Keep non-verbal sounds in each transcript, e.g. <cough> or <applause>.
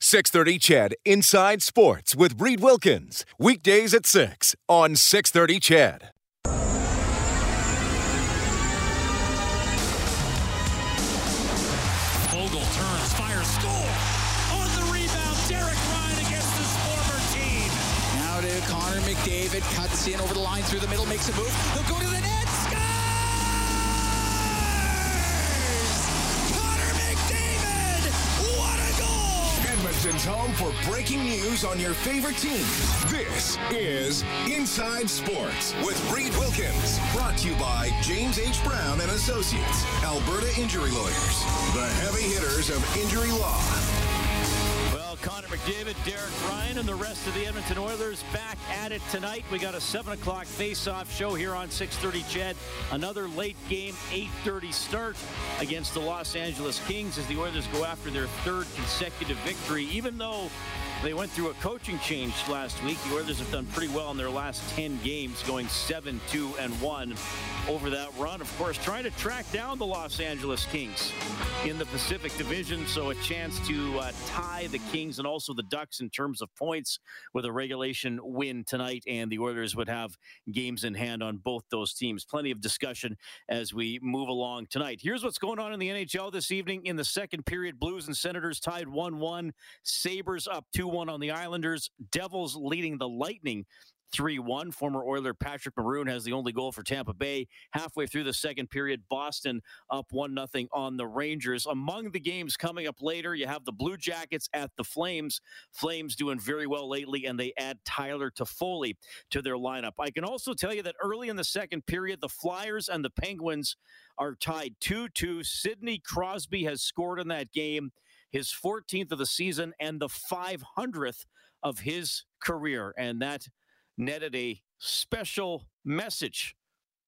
630 CHED Inside Sports with Reed Wilkins. Weekdays at 6 on 630 CHED. Vogel turns, fires, score! On the rebound, Derek Ryan against his former team. Now to Connor McDavid, cuts in over the line through the middle, makes a move. He'll go to the Home for breaking news on your favorite teams. This is Inside Sports with Reed Wilkins. Brought to you by James H. Brown and Associates, Alberta Injury Lawyers, the heavy hitters of injury law. McDavid, Derek Ryan, and the rest of the Edmonton Oilers back at it tonight. We got a 7 o'clock face-off show here on 630 CHED. Another late game, 8.30 start against the Los Angeles Kings as the Oilers go after their third consecutive victory. Even though they went through a coaching change last week, the Oilers have done pretty well in their last 10 games, going 7 2 and 1 over that run. Of course, trying to track down the Los Angeles Kings in the Pacific Division, so a chance to uh, tie the Kings and also the Ducks in terms of points with a regulation win tonight, and the Oilers would have games in hand on both those teams. Plenty of discussion as we move along tonight. Here's what's going on in the NHL this evening. In the second period, Blues and Senators tied 1 1, Sabres up 2 1 on the Islanders, Devils leading the Lightning 3 1. Former Oiler Patrick Maroon has the only goal for Tampa Bay. Halfway through the second period, Boston up 1 0 on the Rangers. Among the games coming up later, you have the Blue Jackets at the Flames. Flames doing very well lately, and they add Tyler Toffoli to their lineup. I can also tell you that early in the second period, the Flyers and the Penguins are tied 2 2. Sidney Crosby has scored in that game, his 14th of the season, and the 500th of his career. And that netted a special message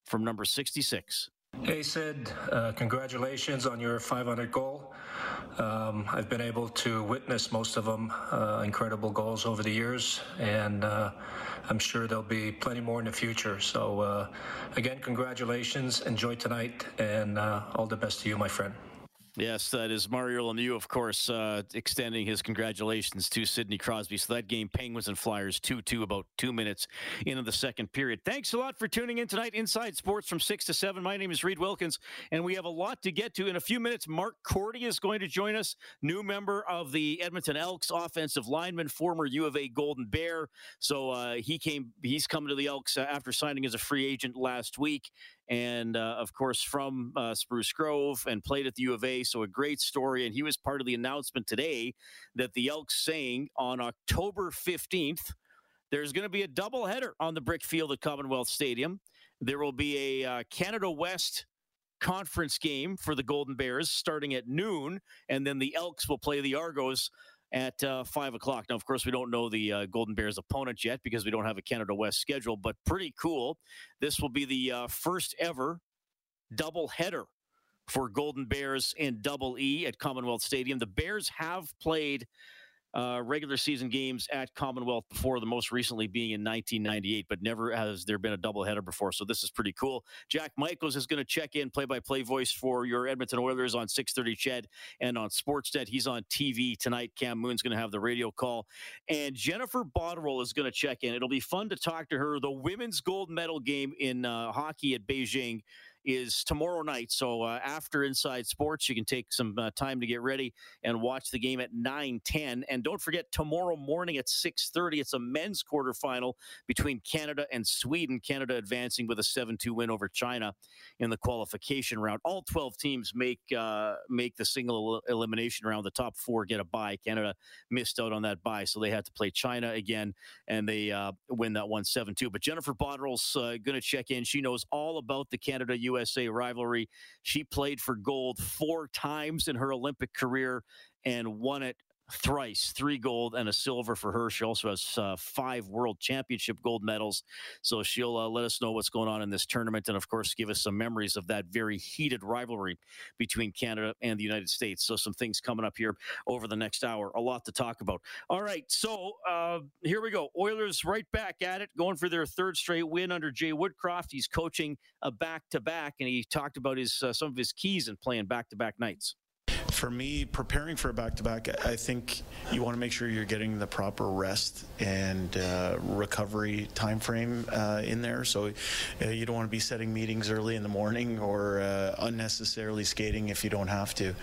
from number 66. Hey, Sid, uh, congratulations on your 500 goal. Um, I've been able to witness most of them, uh, incredible goals over the years, and uh, I'm sure there'll be plenty more in the future. So, uh, again, congratulations. Enjoy tonight, and uh, all the best to you, my friend. Yes, that is Mario Lemieux, of course, uh, extending his congratulations to Sidney Crosby. So that game, Penguins and Flyers, 2 2, about two minutes into the second period. Thanks a lot for tuning in tonight. Inside Sports from 6 to 7. My name is Reed Wilkins, and we have a lot to get to. In a few minutes, Mark Korte is going to join us, new member of the Edmonton Elks offensive lineman, former U of A Golden Bear. So uh, he came, he's coming to the Elks after signing as a free agent last week and uh, of course from uh, Spruce Grove and played at the U of A. So a great story. And he was part of the announcement today that the Elks saying on October 15th, there's going to be a doubleheader on the brick field at Commonwealth Stadium. There will be a uh, Canada West conference game for the Golden Bears starting at noon, and then the Elks will play the Argos at uh, five o'clock. Now, of course, we don't know the uh, Golden Bears opponent yet because we don't have a Canada West schedule, but pretty cool. This will be the uh, first ever double header for Golden Bears in Double E at Commonwealth Stadium. The Bears have played uh, regular season games at Commonwealth before, the most recently being in 1998, but never has there been a doubleheader before. So this is pretty cool. Jack Michaels is going to check in play-by-play voice for your Edmonton Oilers on 6:30 CHED and on Sportsnet. He's on TV tonight. Cam Moon's going to have the radio call, and Jennifer Botterill is going to check in. It'll be fun to talk to her. The women's gold medal game in uh, hockey at Beijing is tomorrow night. So uh, after Inside Sports, you can take some uh, time to get ready and watch the game at 9 10. And don't forget, tomorrow morning at 6 30, it's a men's quarterfinal between Canada and Sweden. Canada advancing with a 7 2 win over China in the qualification round. All 12 teams make uh, make the single elimination round. The top four get a bye. Canada missed out on that bye, so they had to play China again, and they uh, win that one 7 2. But Jennifer Botterill's uh, going to check in. She knows all about the Canada USA rivalry. She played for gold four times in her Olympic career and won it thrice, three gold and a silver for her. She also has uh, five World Championship gold medals. So she'll uh, let us know what's going on in this tournament and, of course, give us some memories of that very heated rivalry between Canada and the United States. So some things coming up here over the next hour. A lot to talk about. All right. So uh, here we go. Oilers right back at it, going for their third straight win under Jay Woodcroft. He's coaching a back to back, and he talked about his uh, some of his keys in playing back to back nights for me, preparing for a back-to-back, I think you want to make sure you're getting the proper rest and uh, recovery time frame uh, in there. So uh, you don't want to be setting meetings early in the morning or uh, unnecessarily skating if you don't have to.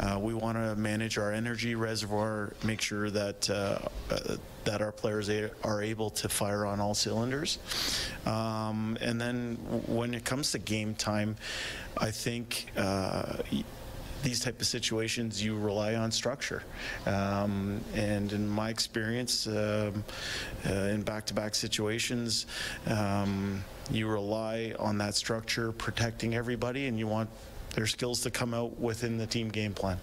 Uh, we want to manage our energy reservoir, make sure that uh, that our players are able to fire on all cylinders. Um, and then when it comes to game time, I think these type of situations, you rely on structure. Um, and in my experience, um, uh, in back-to-back situations, um, you rely on that structure protecting everybody, and you want their skills to come out within the team game plan.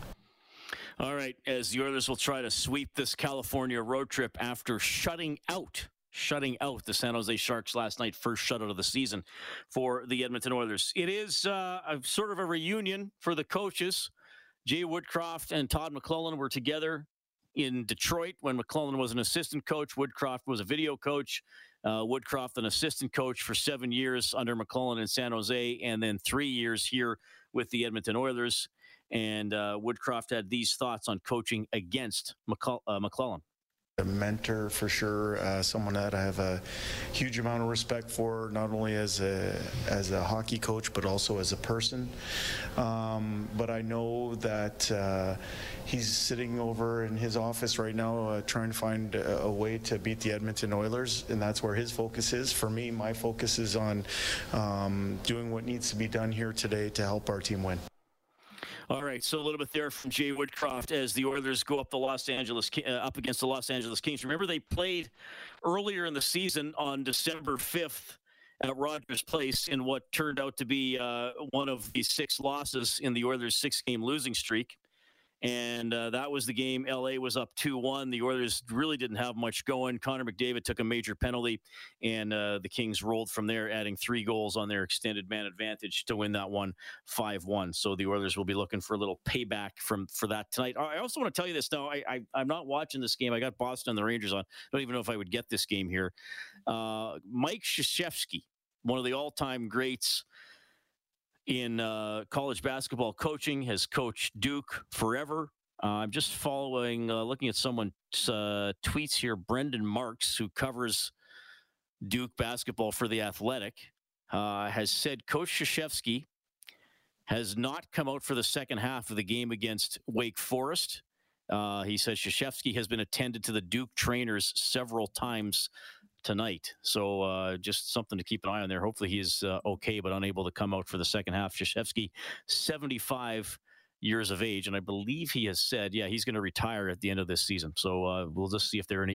All right, as the Oilers will try to sweep this California road trip after shutting out shutting out the San Jose Sharks last night, first shutout of the season for the Edmonton Oilers. It is uh, a sort of a reunion for the coaches. Jay Woodcroft and Todd McLellan were together in Detroit when McLellan was an assistant coach. Woodcroft was a video coach. Uh, Woodcroft, an assistant coach for seven years under McLellan in San Jose, and then three years here with the Edmonton Oilers. And uh, Woodcroft had these thoughts on coaching against uh, McLellan a mentor for sure, uh, someone that I have a huge amount of respect for, not only as a as a hockey coach but also as a person. Um, but I know that uh, he's sitting over in his office right now, uh, trying to find a, a, way to beat the Edmonton Oilers, and that's where his focus is. For me, my focus is on um, doing what needs to be done here today to help our team win. All right, so a little bit there from Jay Woodcroft as the Oilers go up the Los Angeles uh, up against the Los Angeles Kings. Remember they played earlier in the season on December 5th at Rogers Place in what turned out to be uh, one of the six losses in the Oilers' six-game losing streak and uh, that was the game. LA was up 2 1. The Oilers really didn't have much going. Connor McDavid took a major penalty, and uh, the Kings rolled from there, adding three goals on their extended man advantage to win that one 5 1. So the Oilers will be looking for a little payback from for that tonight. I also want to tell you this now. I, I, am not watching this game. I got Boston and the Rangers on. I don't even know if I would get this game here. Uh, Mike Krzyzewski, one of the all time greats in uh, college basketball coaching, has coached Duke forever. Uh, I'm just following, uh, looking at someone's uh, tweets here. Brendan Marks, who covers Duke basketball for The Athletic, uh, has said Coach Krzyzewski has not come out for the second half of the game against Wake Forest. Uh, he says Krzyzewski has been attended to the Duke trainers several times tonight. So uh, just something to keep an eye on there. Hopefully he's uh, okay, but unable to come out for the second half. Krzyzewski, 75 years of age, and I believe he has said, yeah, he's going to retire at the end of this season. So uh, we'll just see if there are any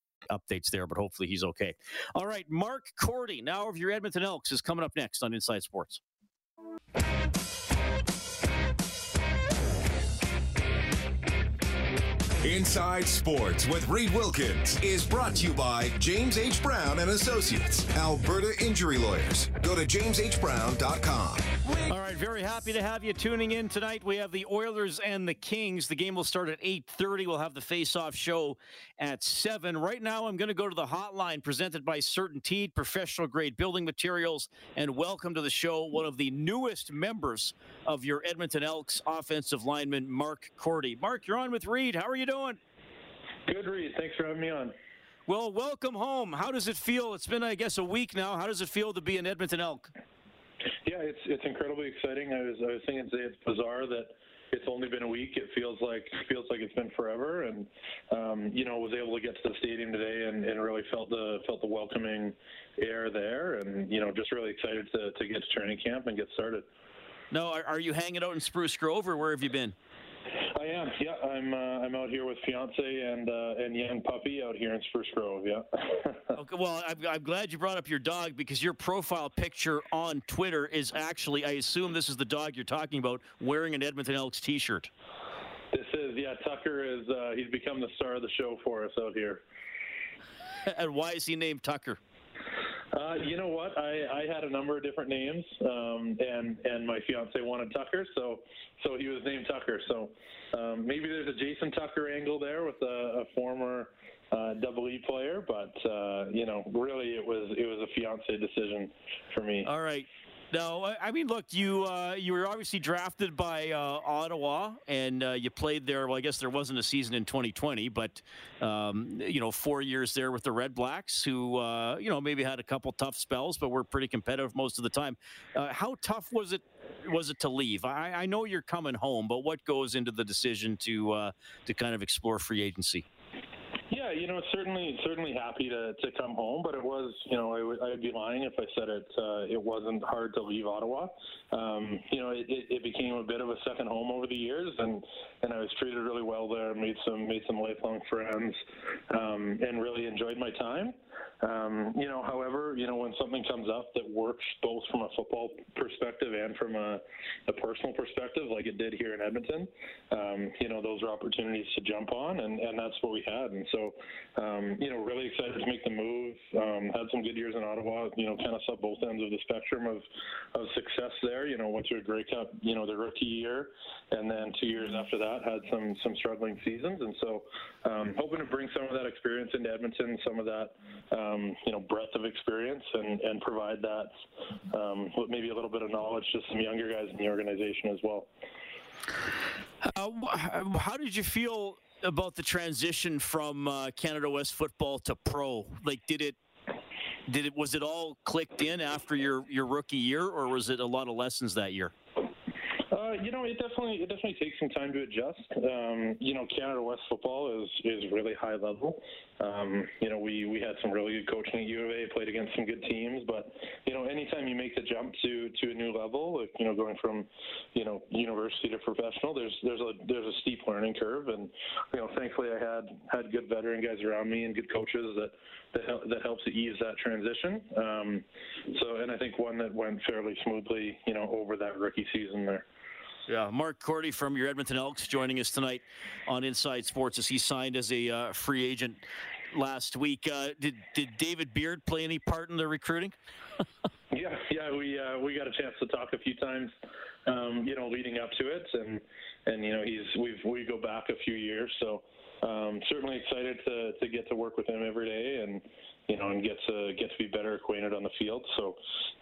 updates there, but hopefully he's okay. All right, Mark Korte, now of your Edmonton Elks, is coming up next on Inside Sports. Inside Sports with Reed Wilkins is brought to you by James H. Brown and Associates, Alberta Injury Lawyers. Go to jameshbrown.com. All right, very happy to have you tuning in tonight. We have the Oilers and the Kings. The game will start at 8:30. We'll have the face-off show at 7. Right now, I'm going to go to the hotline presented by CertainTeed Professional Grade Building Materials and welcome to the show one of the newest members of your Edmonton Elks offensive lineman Mark Korte. Mark, you're on with Reed. How are you doing? Good, Reed. Thanks for having me on. Well, welcome home. How does it feel? It's been, I guess, a week now. How does it feel to be an Edmonton Elk? Yeah, it's it's incredibly exciting. I was I was thinking today it's bizarre that it's only been a week. It feels like feels like it's been forever, and um, you know, was able to get to the stadium today and, and really felt the felt the welcoming air there, and you know, just really excited to to get to training camp and get started. No, are, are you hanging out in Spruce Grove, or where have you been? I am. Yeah, I'm. Uh, I'm out here with fiance and uh, and young puppy out here in Spruce Grove. Yeah. <laughs> okay. Well, I'm, I'm glad you brought up your dog because your profile picture on Twitter is actually. I assume this is the dog you're talking about wearing an Edmonton Elks T-shirt. This is. Yeah, Tucker is. Uh, he's become the star of the show for us out here. <laughs> and why is he named Tucker? Uh, you know what? I, I had a number of different names, um, and and my fiance wanted Tucker, so so he was named Tucker. So um, maybe there's a Jason Tucker angle there with a, a former uh, double E player, but uh, you know, really it was it was a fiance decision for me. All right. No, I mean, look, you uh, you were obviously drafted by uh, Ottawa, and uh, you played there. Well, I guess there wasn't a season in 2020, but um, you know, four years there with the Redblacks, who uh, you know maybe had a couple tough spells, but were pretty competitive most of the time. Uh, how tough was it? Was it to leave? I, I, know you're coming home, but what goes into the decision to uh, to kind of explore free agency? Yeah, you know, certainly, certainly happy to, to come home, but it was, you know, I would, I would be lying if I said it. Uh, it wasn't hard to leave Ottawa. Um, you know, it, it, it became a bit of a second home over the years, and and I was treated really well there. Made some made some lifelong friends, um, and really enjoyed my time. Um, you know, however, you know, when something comes up that works both from a football perspective and from a, a personal perspective, like it did here in Edmonton, um, you know, those are opportunities to jump on, and, and that's what we had. And so, um, you know, really excited to make the move. Um, had some good years in Ottawa, you know, kind of saw both ends of the spectrum of, of success there. You know, went to a Grey Cup, you know, the rookie year, and then two years after that had some some struggling seasons. And so, um, hoping to bring some of that experience into Edmonton, some of that um, you know, breadth of experience and, and provide that um, maybe a little bit of knowledge to some younger guys in the organization as well. Uh, how did you feel about the transition from uh, Canada West football to pro? Like, did it, did it, was it all clicked in after your, your rookie year, or was it a lot of lessons that year? You know, it definitely it definitely takes some time to adjust. Um, you know, Canada West football is is really high level. Um, you know, we we had some really good coaching at U of A, played against some good teams, but you know, anytime you make the jump to to a new level, like, you know, going from you know university to professional, there's there's a there's a steep learning curve, and you know, thankfully I had had good veteran guys around me and good coaches that that, that helps to ease that transition. Um, so, and I think one that went fairly smoothly, you know, over that rookie season there. Yeah, Mark Korte from your Edmonton Elks joining us tonight on Inside Sports as he signed as a uh, free agent last week. Uh, did did David Beard play any part in the recruiting? <laughs> yeah, yeah, we uh, we got a chance to talk a few times, um, you know, leading up to it, and and you know he's we've we go back a few years, so um, certainly excited to to get to work with him every day and you know and get to get to be better acquainted on the field. So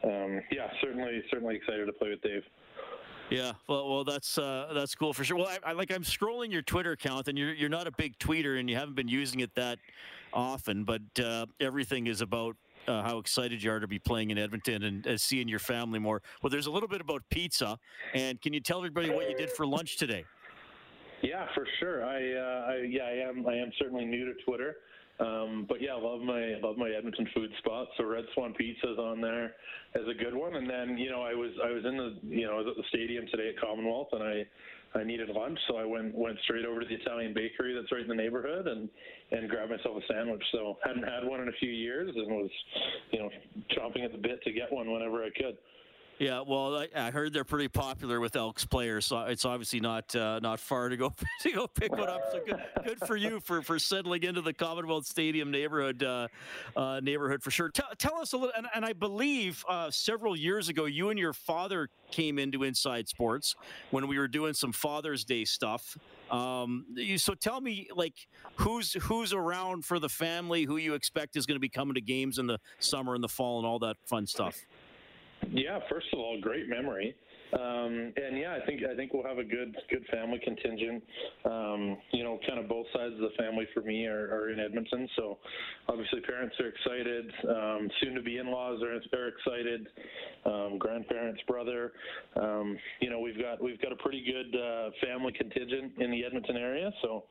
um, yeah, certainly certainly excited to play with Dave. Yeah, well, well, that's uh, that's cool for sure. Well, I, I, like I'm scrolling your Twitter account, and you're you're not a big tweeter, and you haven't been using it that often, but uh, everything is about uh, how excited you are to be playing in Edmonton and uh, seeing your family more. Well, there's a little bit about pizza, and can you tell everybody what you did for lunch today? Yeah, for sure. I, uh, I yeah, I am I am certainly new to Twitter. Um, but yeah, love my love my Edmonton food spot. So Red Swan Pizza's on there as a good one. And then you know I was I was in the you know I was at the stadium today at Commonwealth and I I needed lunch, so I went went straight over to the Italian bakery that's right in the neighborhood and and grabbed myself a sandwich. So hadn't had one in a few years and was you know chomping at the bit to get one whenever I could. Yeah, well, I, I, heard they're pretty popular with Elks players, so it's obviously not uh, not far to go <laughs> to go pick one up. So good, good for you for, for settling into the Commonwealth Stadium neighborhood uh, uh, neighborhood for sure. Tell, tell us a little, and, and I believe uh, several years ago, you and your father came into Inside Sports when we were doing some Father's Day stuff. Um, so tell me, like, who's who's around for the family? Who you expect is going to be coming to games in the summer and the fall and all that fun stuff? Yeah, first of all, great memory. Um, and yeah, I think I think we'll have a good good family contingent. Um, you know, kind of both sides of the family for me are, are in Edmonton, so obviously parents are excited. Um, soon to be in-laws are, are excited. Um, grandparents, brother. Um, you know, we've got we've got a pretty good uh, family contingent in the Edmonton area, so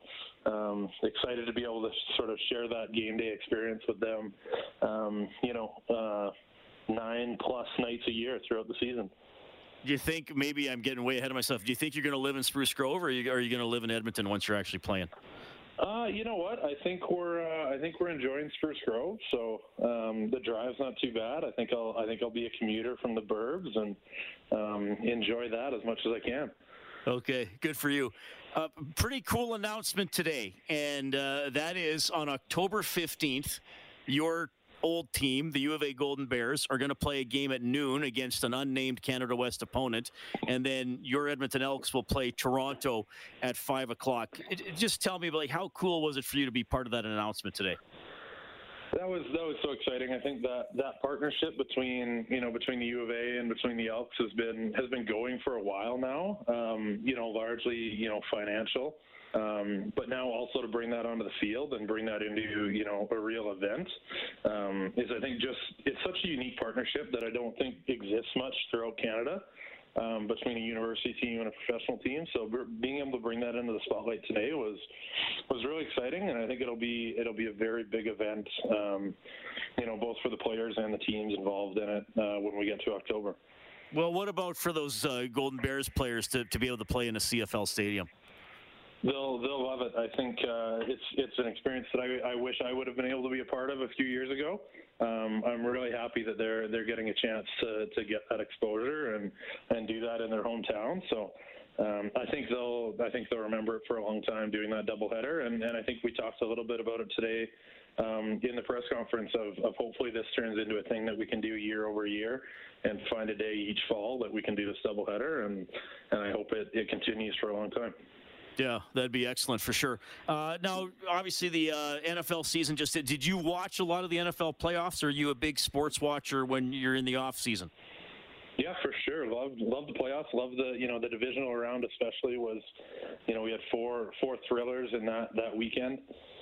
um, excited to be able to sort of share that game day experience with them. you know. Uh, nine plus nights a year throughout the season. Do you think maybe I'm getting way ahead of myself? Do you think you're going to live in Spruce Grove, or are you, are you going to live in Edmonton once you're actually playing? Uh, you know what? I think we're uh, I think we're enjoying Spruce Grove, so um, the drive's not too bad. I think I'll I think I'll be a commuter from the burbs and um, enjoy that as much as I can. Okay, good for you. Uh, pretty cool announcement today, and uh, that is on October 15th. Your old team, the U of A Golden Bears, are going to play a game at noon against an unnamed Canada West opponent, and then your Edmonton Elks will play Toronto at five o'clock. It, it, just tell me, like, how cool was it for you to be part of that announcement today? That was that was so exciting. I think that that partnership between you know between the U of A and between the Elks has been has been going for a while now. Um, you know, largely you know financial. Um, but now also to bring that onto the field and bring that into you know a real event um, is I think just it's such a unique partnership that I don't think exists much throughout Canada. Um, between a university team and a professional team. So being able to bring that into the spotlight today was was really exciting, and I think it'll be it'll be a very big event, um, you know, both for the players and the teams involved in it uh, when we get to October. Well, what about for those uh, Golden Bears players to, to be able to play in a CFL stadium? They'll they'll love it. I think uh, it's it's an experience that I, I wish I would have been able to be a part of a few years ago. Um, I'm really happy that they're they're getting a chance to, to get that exposure and, and do that in their hometown. So um, I think they'll I think they'll remember it for a long time doing that doubleheader. And, and I think we talked a little bit about it today um, in the press conference of, of hopefully this turns into a thing that we can do year over year and find a day each fall that we can do this doubleheader. And and I hope it, it continues for a long time. Yeah, that'd be excellent for sure. Uh, now, obviously, the uh, NFL season just did. Did you watch a lot of the NFL playoffs? Or are you a big sports watcher when you're in the off season? Yeah, for sure. Love love the playoffs. Love the you know the divisional round especially was, you know we had four four thrillers in that that weekend.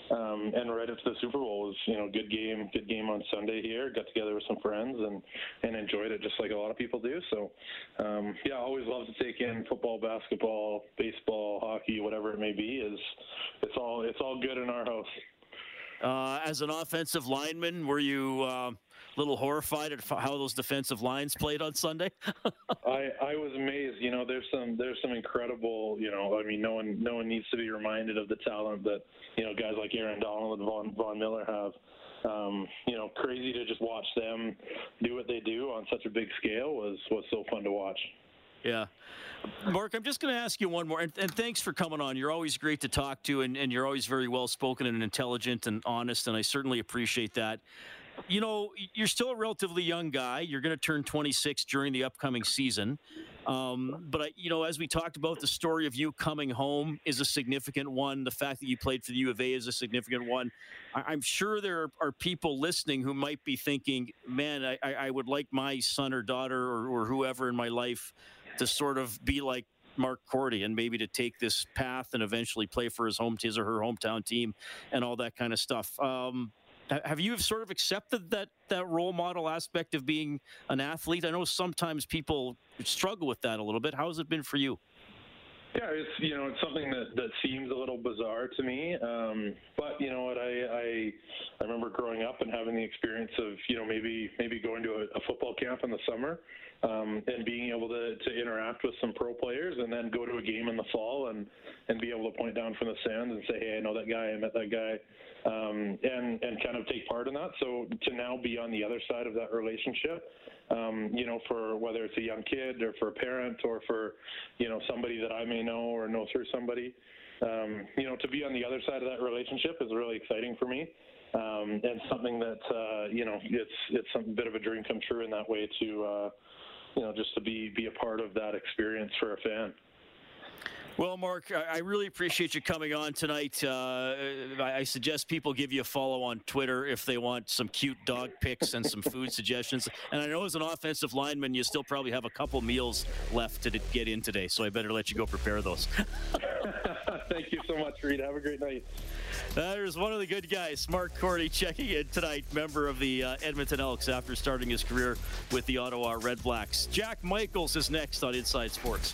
Um, and right to the Super Bowl was, you know, good game, good game on Sunday here. Got together with some friends and and enjoyed it just like a lot of people do. So, um, yeah, I always love to take in football, basketball, baseball, hockey, whatever it may be. Is it's all it's all good in our house. Uh, as an offensive lineman, were you? Uh little horrified at how those defensive lines played on Sunday? <laughs> I, I was amazed. You know, there's some there's some incredible. You know, I mean, no one no one needs to be reminded of the talent that you know guys like Aaron Donald and Von Von Miller have. Um, you know, crazy to just watch them do what they do on such a big scale was was so fun to watch. Yeah. Mark, I'm just going to ask you one more, and, and, thanks for coming on. You're always great to talk to, and, and you're always very well spoken and intelligent and honest, and I certainly appreciate that you know, you're still a relatively young guy. You're going to turn 26 during the upcoming season. Um, but, you know, as we talked about, the story of you coming home is a significant one. The fact that you played for the U of A is a significant one. I, am sure there are people listening who might be thinking, man, I, I would like my son or daughter or, or whoever in my life to sort of be like Mark Korte and maybe to take this path and eventually play for his home his or her hometown team and all that kind of stuff. Um, have you sort of accepted that that role model aspect of being an athlete? I know sometimes people struggle with that a little bit. How has it been for you? Yeah, it's you know it's something that, that seems a little bizarre to me, um, but you know what I, I I remember growing up and having the experience of you know maybe maybe going to a, football camp in the summer um, and being able to, to interact with some pro players and then go to a game in the fall and and be able to point down from the stands and say hey I know that guy I met that guy um, and and kind of take part in that. So to now be on the other side of that relationship, um, you know, for whether it's a young kid or for a parent or for you know somebody that I may know or know through somebody, um, you know, to be on the other side of that relationship is really exciting for me. Um, and something that uh, you know it's it's a bit of a dream come true in that way to uh, you know just to be be a part of that experience for a fan. Well, Mark, I really appreciate you coming on tonight. Uh, I suggest people give you a follow on Twitter if they want some cute dog pics and some food suggestions. And I know as an offensive lineman, you still probably have a couple meals left to get in today, so I better let you go prepare those. <laughs> Thank you so much, Reed. Have a great night. There's one of the good guys, Mark Korte, checking in tonight, member of the uh, Edmonton Elks after starting his career with the Ottawa Redblacks. Jack Michaels is next on Inside Sports.